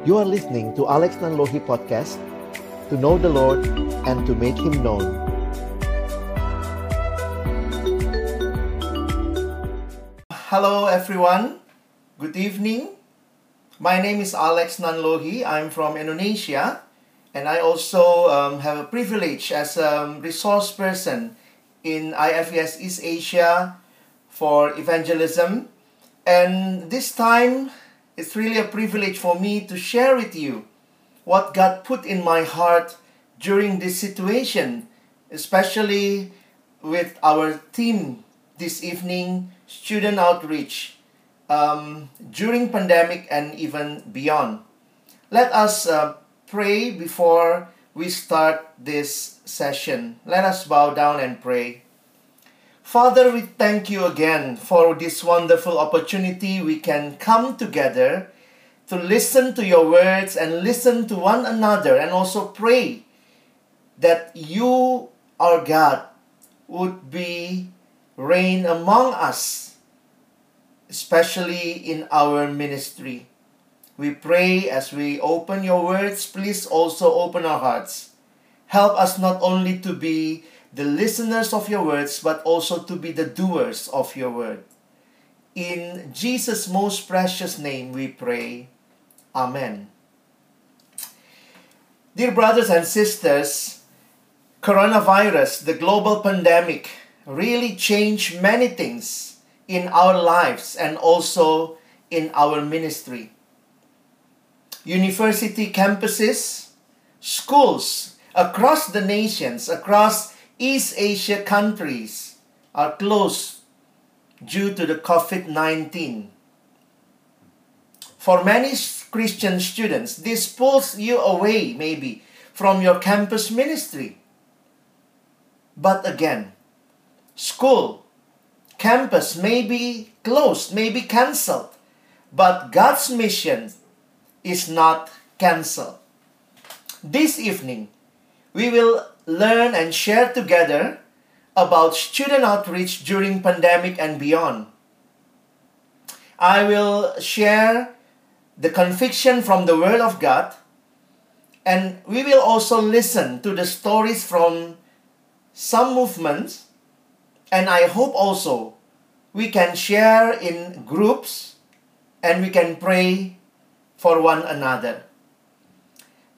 You are listening to Alex Nanlohi Podcast to know the Lord and to make Him known. Hello, everyone. Good evening. My name is Alex Nanlohi. I'm from Indonesia, and I also um, have a privilege as a resource person in IFES East Asia for evangelism. And this time, it's really a privilege for me to share with you what God put in my heart during this situation, especially with our theme this evening, student outreach, um, during pandemic and even beyond. Let us uh, pray before we start this session. Let us bow down and pray. Father, we thank you again for this wonderful opportunity we can come together to listen to your words and listen to one another and also pray that you, our God, would be reign among us, especially in our ministry. We pray as we open your words, please also open our hearts. Help us not only to be the listeners of your words, but also to be the doers of your word. In Jesus' most precious name we pray. Amen. Dear brothers and sisters, coronavirus, the global pandemic, really changed many things in our lives and also in our ministry. University campuses, schools across the nations, across East Asia countries are closed due to the COVID 19. For many Christian students, this pulls you away, maybe, from your campus ministry. But again, school, campus may be closed, may be cancelled, but God's mission is not cancelled. This evening, we will learn and share together about student outreach during pandemic and beyond. I will share the conviction from the word of God and we will also listen to the stories from some movements and I hope also we can share in groups and we can pray for one another.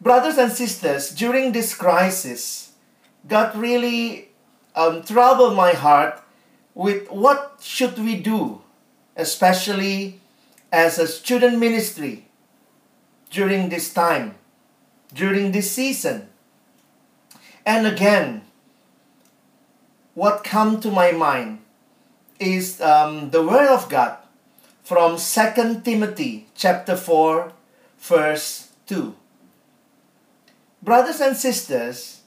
Brothers and sisters, during this crisis, God really um, troubled my heart with what should we do, especially as a student ministry during this time, during this season. And again, what come to my mind is um, the word of God from 2 Timothy chapter 4 verse 2. Brothers and sisters,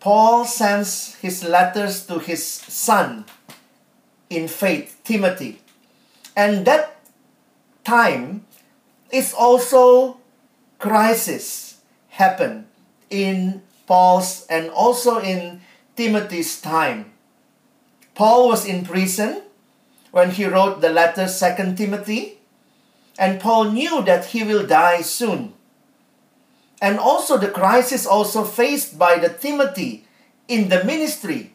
Paul sends his letters to his son in faith, Timothy. And that time is also crisis happen in Paul's and also in Timothy's time. Paul was in prison when he wrote the letter 2 Timothy, and Paul knew that he will die soon and also the crisis also faced by the Timothy in the ministry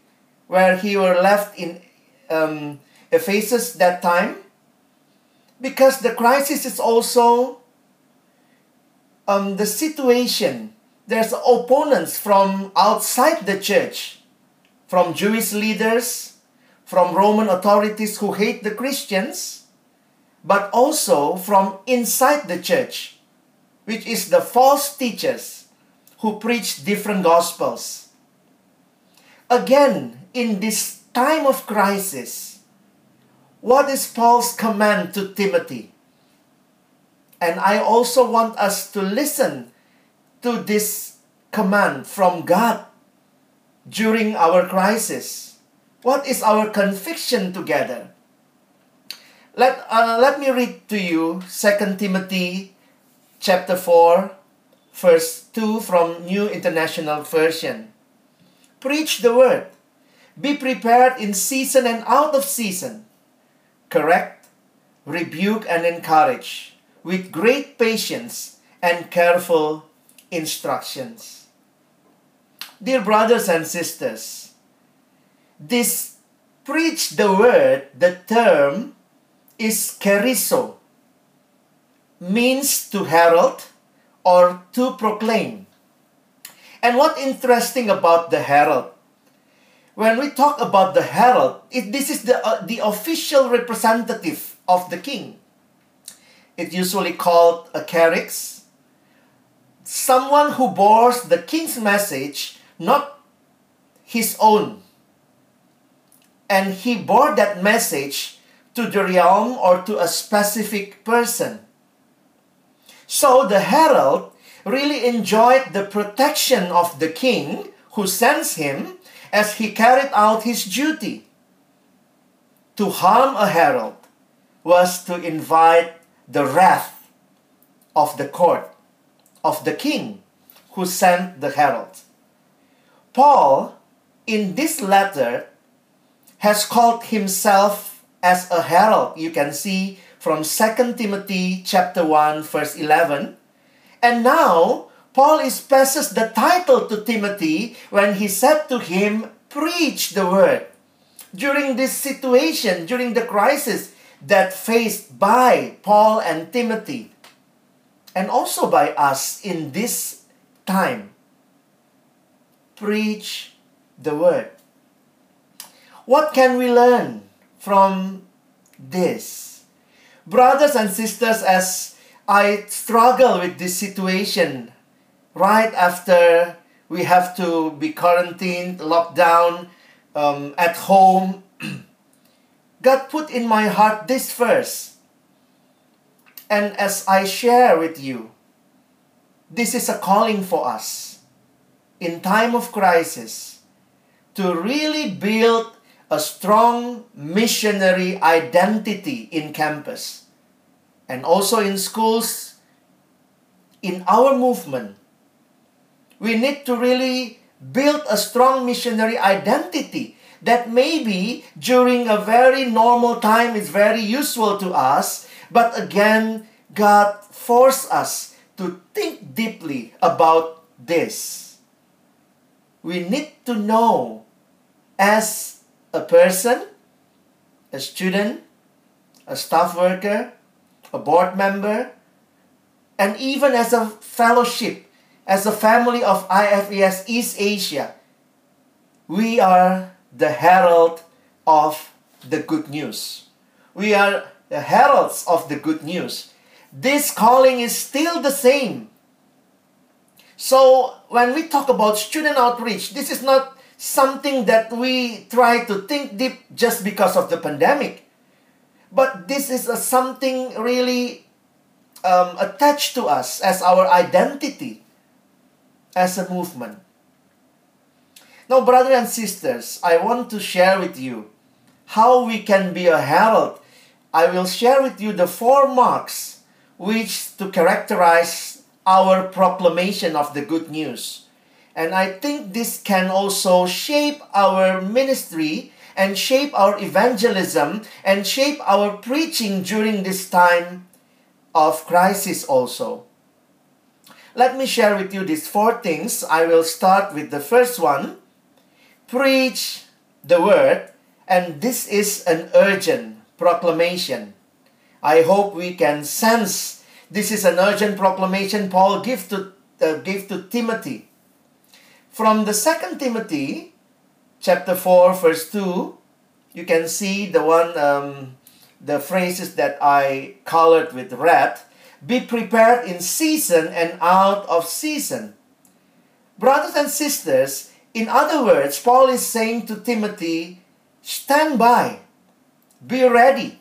where he were left in um, Ephesus that time. Because the crisis is also um, the situation. There's opponents from outside the church from Jewish leaders from Roman authorities who hate the Christians but also from inside the church which is the false teachers who preach different gospels. Again, in this time of crisis, what is Paul's command to Timothy? And I also want us to listen to this command from God during our crisis. What is our conviction together? Let, uh, let me read to you 2 Timothy chapter 4, verse 2 from New International Version. Preach the word. Be prepared in season and out of season. Correct, rebuke, and encourage with great patience and careful instructions. Dear brothers and sisters, this preach the word, the term is kerysso, means to herald or to proclaim. And what interesting about the herald? When we talk about the herald, it, this is the, uh, the official representative of the king. It usually called a keryx, someone who bores the king's message, not his own. And he bore that message to the realm or to a specific person. So the herald really enjoyed the protection of the king who sends him as he carried out his duty. To harm a herald was to invite the wrath of the court, of the king who sent the herald. Paul, in this letter, has called himself as a herald. You can see from 2 Timothy chapter 1 verse 11 and now, Paul is passes the title to Timothy when he said to him, Preach the word. During this situation, during the crisis that faced by Paul and Timothy, and also by us in this time, preach the word. What can we learn from this? Brothers and sisters, as I struggle with this situation right after we have to be quarantined, locked down um, at home. God put in my heart this verse. And as I share with you, this is a calling for us in time of crisis to really build a strong missionary identity in campus and also in schools, in our movement, we need to really build a strong missionary identity that maybe during a very normal time is very useful to us, but again, God forced us to think deeply about this. We need to know as a person, a student, a staff worker, a board member, and even as a fellowship, as a family of IFES East Asia, we are the herald of the good news. We are the heralds of the good news. This calling is still the same. So, when we talk about student outreach, this is not something that we try to think deep just because of the pandemic. But this is a, something really um, attached to us as our identity as a movement. Now, brothers and sisters, I want to share with you how we can be a herald. I will share with you the four marks which to characterize our proclamation of the good news. And I think this can also shape our ministry and shape our evangelism and shape our preaching during this time of crisis also. Let me share with you these four things. I will start with the first one preach the word, and this is an urgent proclamation. I hope we can sense this is an urgent proclamation Paul gave to, uh, gave to Timothy. From the second Timothy chapter 4, verse 2, you can see the one, um, the phrases that I colored with red. Be prepared in season and out of season. Brothers and sisters, in other words, Paul is saying to Timothy, stand by, be ready.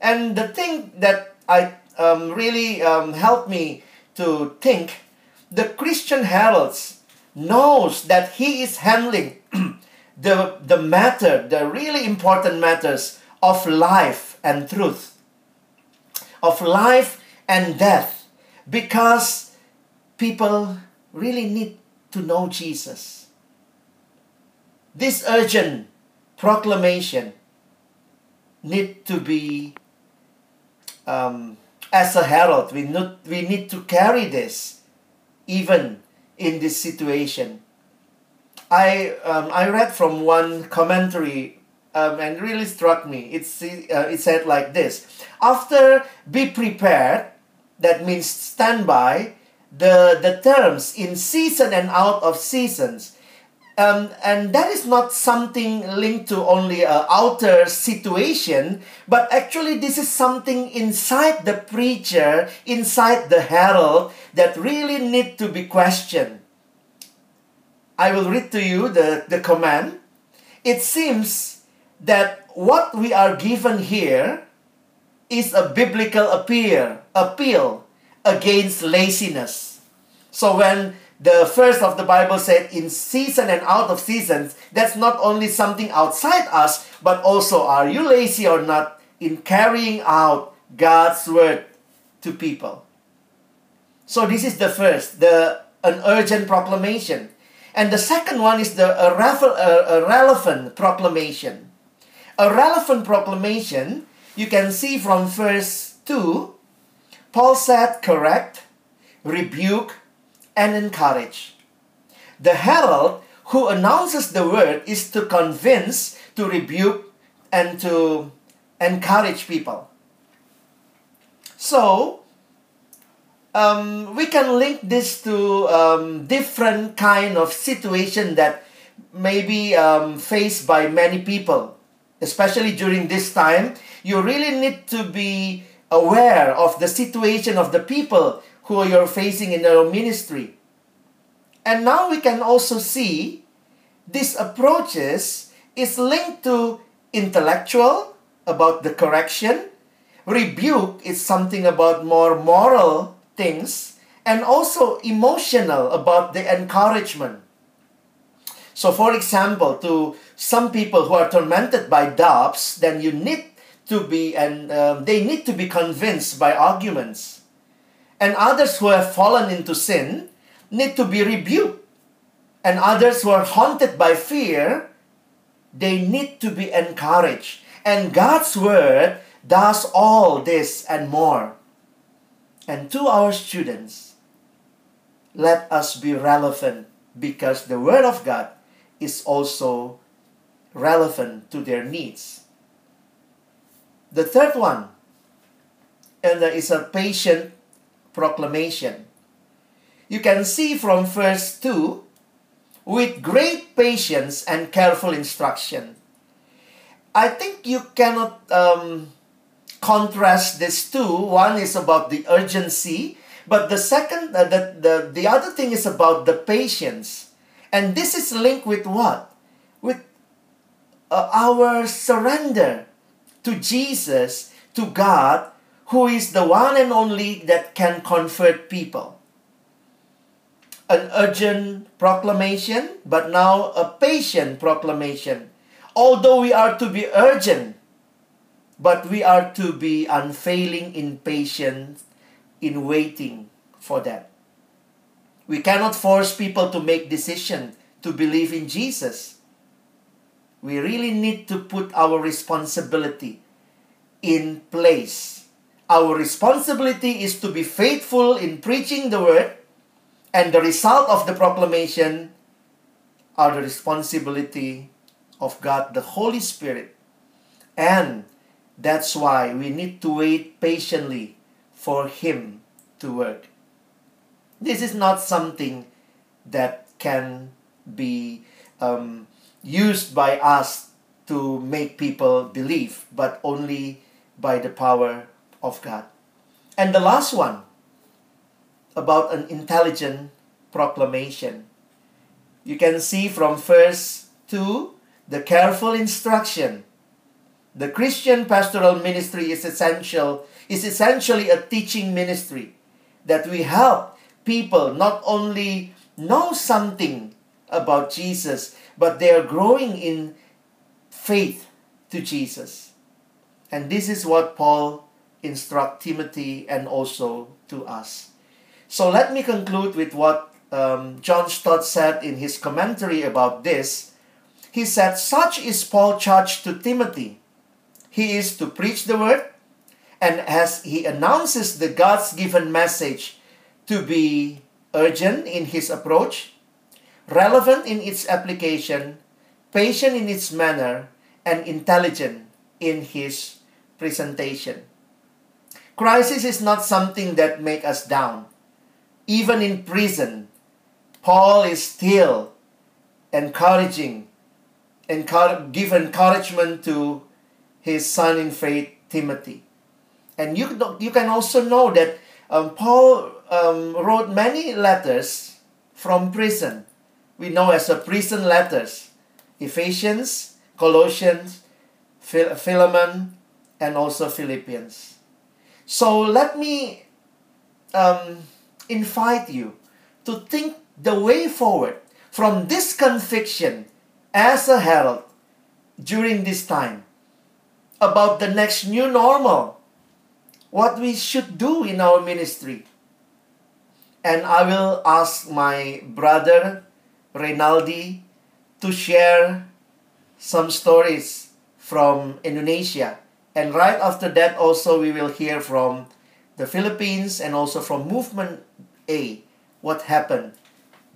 And the thing that I um, really um, helped me to think, the Christian heralds knows that he is handling the, the matter, the really important matters of life and truth, of life and death, because people really need to know Jesus. This urgent proclamation need to be um, as a herald, we, need, we need to carry this even in this situation. I, um, I read from one commentary um, and really struck me. It's, uh, it said like this After be prepared, that means stand by, the, the terms in season and out of seasons um, and that is not something linked to only an outer situation, but actually, this is something inside the preacher, inside the herald, that really need to be questioned. I will read to you the, the command. It seems that what we are given here is a biblical appeal, appeal against laziness. So when the first of the Bible said in season and out of seasons, that's not only something outside us, but also are you lazy or not in carrying out God's word to people? So this is the first, the an urgent proclamation. And the second one is the a, a, a relevant proclamation. A relevant proclamation, you can see from verse 2, Paul said, correct, rebuke, and encourage. The herald who announces the word is to convince, to rebuke, and to encourage people. So, um, we can link this to um, different kind of situation that may be um, faced by many people, especially during this time. You really need to be aware of the situation of the people who you're facing in your ministry. And now we can also see these approaches is linked to intellectual about the correction, rebuke is something about more moral things, and also emotional about the encouragement. So, for example, to some people who are tormented by doubts, then you need to be and um, they need to be convinced by arguments and others who have fallen into sin need to be rebuked. And others who are haunted by fear, they need to be encouraged. And God's word does all this and more. And to our students, let us be relevant because the word of God is also relevant to their needs. The third one, and there is a patient proclamation. You can see from verse 2 with great patience and careful instruction. I think you cannot um, contrast these two. One is about the urgency, but the second, uh, the, the, the other thing is about the patience. And this is linked with what? With uh, our surrender to Jesus, to God, who is the one and only that can convert people. An urgent proclamation, but now a patient proclamation. Although we are to be urgent, but we are to be unfailing in patience in waiting for that. We cannot force people to make decision to believe in Jesus. We really need to put our responsibility in place our responsibility is to be faithful in preaching the word, and the result of the proclamation are the responsibility of God, the Holy Spirit. And that's why we need to wait patiently for Him to work. This is not something that can be um, used by us to make people believe, but only by the power of God. And the last one about an intelligent proclamation. You can see from verse 2 the careful instruction. The Christian pastoral ministry is essential is essentially a teaching ministry that we help people not only know something about Jesus but they are growing in faith to Jesus. And this is what Paul instruct Timothy and also to us. So let me conclude with what um, John Stott said in his commentary about this. He said, Such is Paul's charge to Timothy. He is to preach the word And as he announces the God's given message to be urgent in his approach, relevant in its application, patient in its manner, and intelligent in his presentation. Crisis is not something that make us down. Even in prison, Paul is still encouraging and give encouragement to his son in faith Timothy. And you, you can also know that um, Paul um, wrote many letters from prison. We know as a prison letters Ephesians, Colossians, Phil- Philemon, and also Philippians. So let me um, invite you to think the way forward from this conviction as a herald during this time about the next new normal, what we should do in our ministry. And I will ask my brother Reynaldi to share some stories from Indonesia. And right after that, also, we will hear from the Philippines and also from Movement A what happened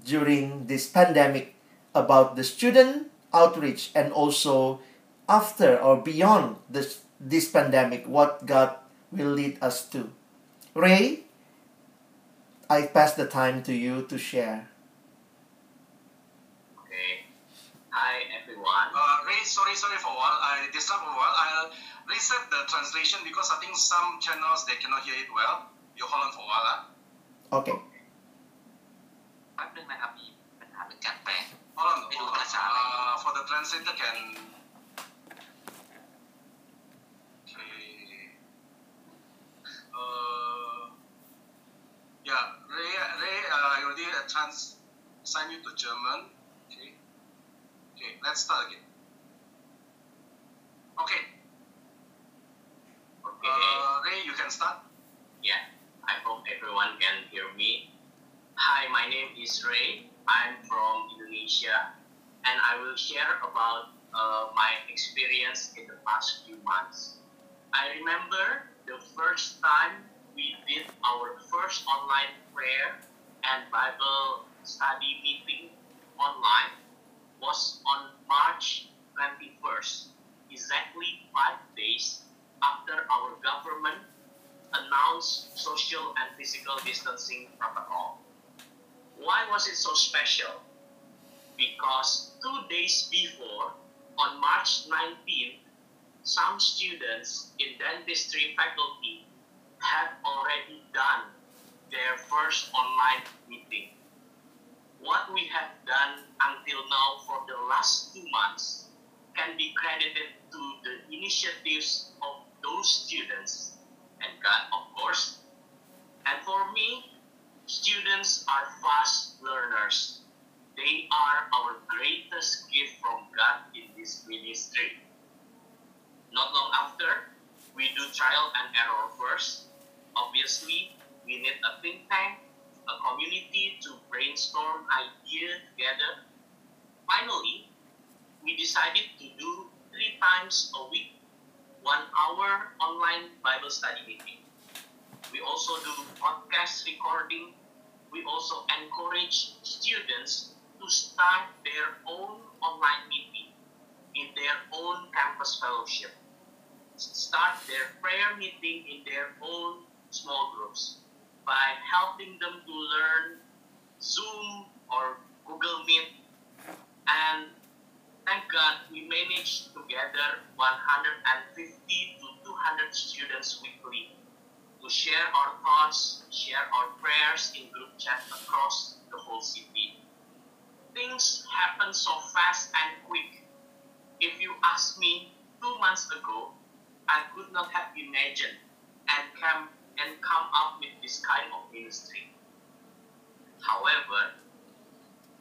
during this pandemic about the student outreach and also after or beyond this, this pandemic, what God will lead us to. Ray, I pass the time to you to share. Okay. Hi everyone. Uh, Ray, sorry, sorry for a while. I disturb a while. I'll reset the translation because I think some channels they cannot hear it well. You hold on for a while. Huh? Okay. แป๊บนึงนะครับมีปัญหาเรื่องการแปล Hold on. May hold dua on. cara. Uh, for the translator can. Okay. Uh, yeah, Ray, Ray, uh, I already uh, trans sign you to German. Okay. Okay, let's start again. Okay. Okay. Can start. Yeah, I hope everyone can hear me. Hi, my name is Ray. I'm from Indonesia, and I will share about uh, my experience in the past few months. I remember the first time we did our first online prayer and Bible study meeting online was on March 21st, exactly five days after our government announced social and physical distancing protocol. Why was it so special? Because two days before, on March 19th, some students in dentistry faculty had already done their first online meeting. What we have done until now for the last two months can be credited to the initiatives of those students and God, of course. And for me, students are fast learners. They are our greatest gift from God in this ministry. Not long after, we do trial and error first. Obviously, we need a think tank, a community to brainstorm ideas together. Finally, we decided to do three times a week, one hour online Bible study meeting. We also do podcast recording. We also encourage students to start their own online meeting in their own campus fellowship. Start their prayer meeting in their own small groups by helping them to learn Zoom or Google Meet. And thank God we managed to gather 150 to 200 students weekly to share our thoughts, share our prayers in group chat across the whole city. Things happen so fast and quick. If you ask me two months ago, I could not have imagined and come and come up with this kind of ministry. However,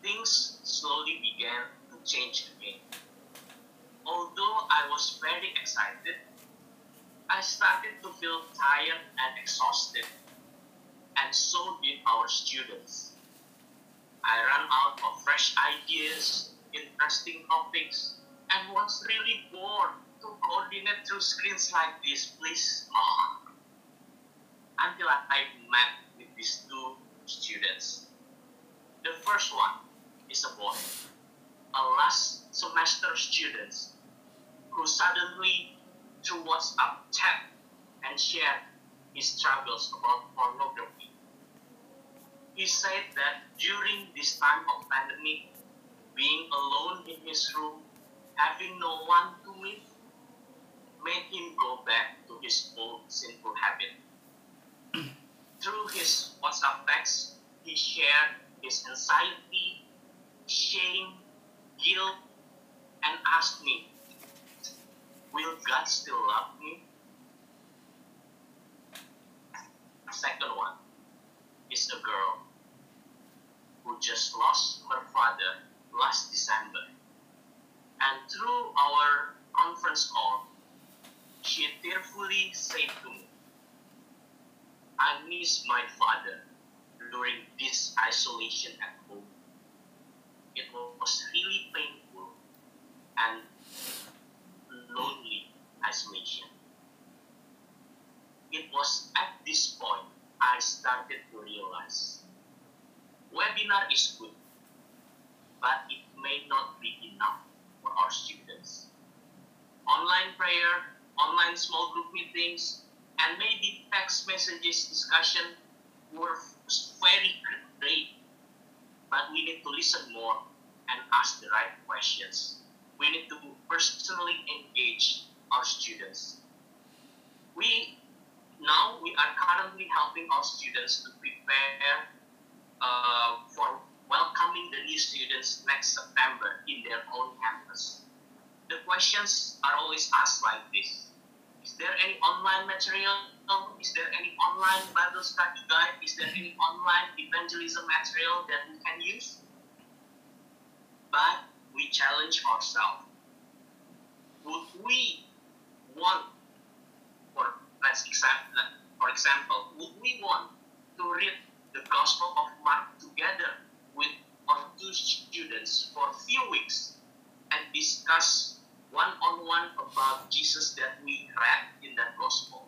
things slowly began to me. Although I was very excited, I started to feel tired and exhausted, and so did our students. I ran out of fresh ideas, interesting topics, and was really bored to coordinate through screens like this. Please, until I met with these two students. The first one is a boy, a last semester student who suddenly through WhatsApp chat and shared his struggles about pornography. He said that during this time of pandemic, being alone in his room, having no one to meet, made him go back to his old sinful habit. Through his WhatsApp text, he shared his anxiety, shame, guilt, and asked me, Will God still love me? Second one is a girl who just lost her father last December. And through our conference call, she tearfully said to me, I miss my father during this isolation at home. It was really painful and lonely isolation. It was at this point I started to realize webinar is good, but it may not be enough for our students. Online prayer, online small group meetings, and maybe text messages discussion were very great, but we need to listen more and ask the right questions. We need to personally engage our students. We now we are currently helping our students to prepare uh, for welcoming the new students next September in their own campus. The questions are always asked like this Is there any online material? Oh, is there any online Bible study guide? Is there any online evangelism material that we can use? But we challenge ourselves. Would we want, for let's example, for example, would we want to read the Gospel of Mark together with our two students for a few weeks and discuss one on one about Jesus that we read in that Gospel?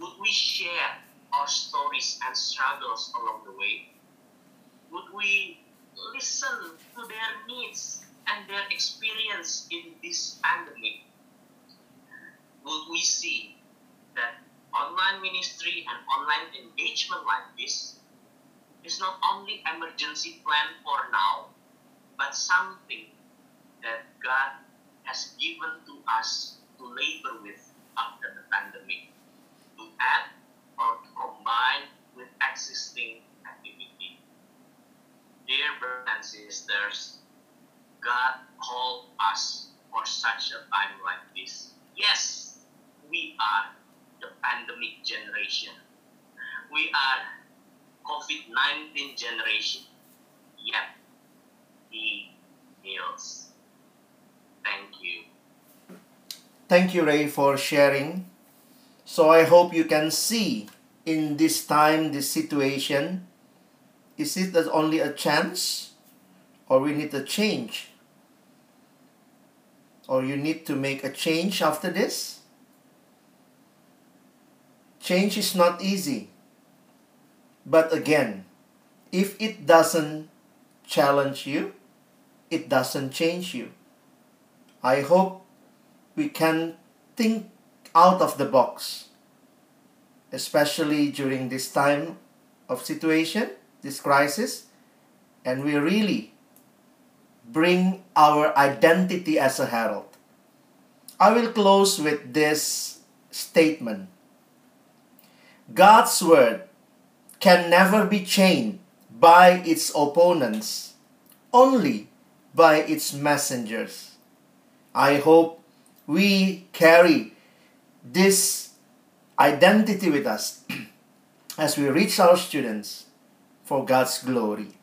Would we share our stories and struggles along the way? Would we listen to their needs and their experience in this pandemic? Would we see that online ministry and online engagement like this is not only emergency plan for now, but something that God has given to us to labor with after the pandemic, to add or to combine with existing activity. Dear brothers and sisters, God called us for such a time like this. Yes, we are the pandemic generation. We are COVID-19 generation. Yet, He heals. Thank you. Thank you, Ray, for sharing. So I hope you can see in this time, this situation, is it only a chance or we need a change? Or you need to make a change after this? Change is not easy. But again, if it doesn't challenge you, it doesn't change you. I hope we can think out of the box, especially during this time of situation, this crisis, and we really bring our identity as a herald. I will close with this statement God's word can never be chained by its opponents, only by its messengers. I hope we carry this identity with us as we reach our students for God's glory.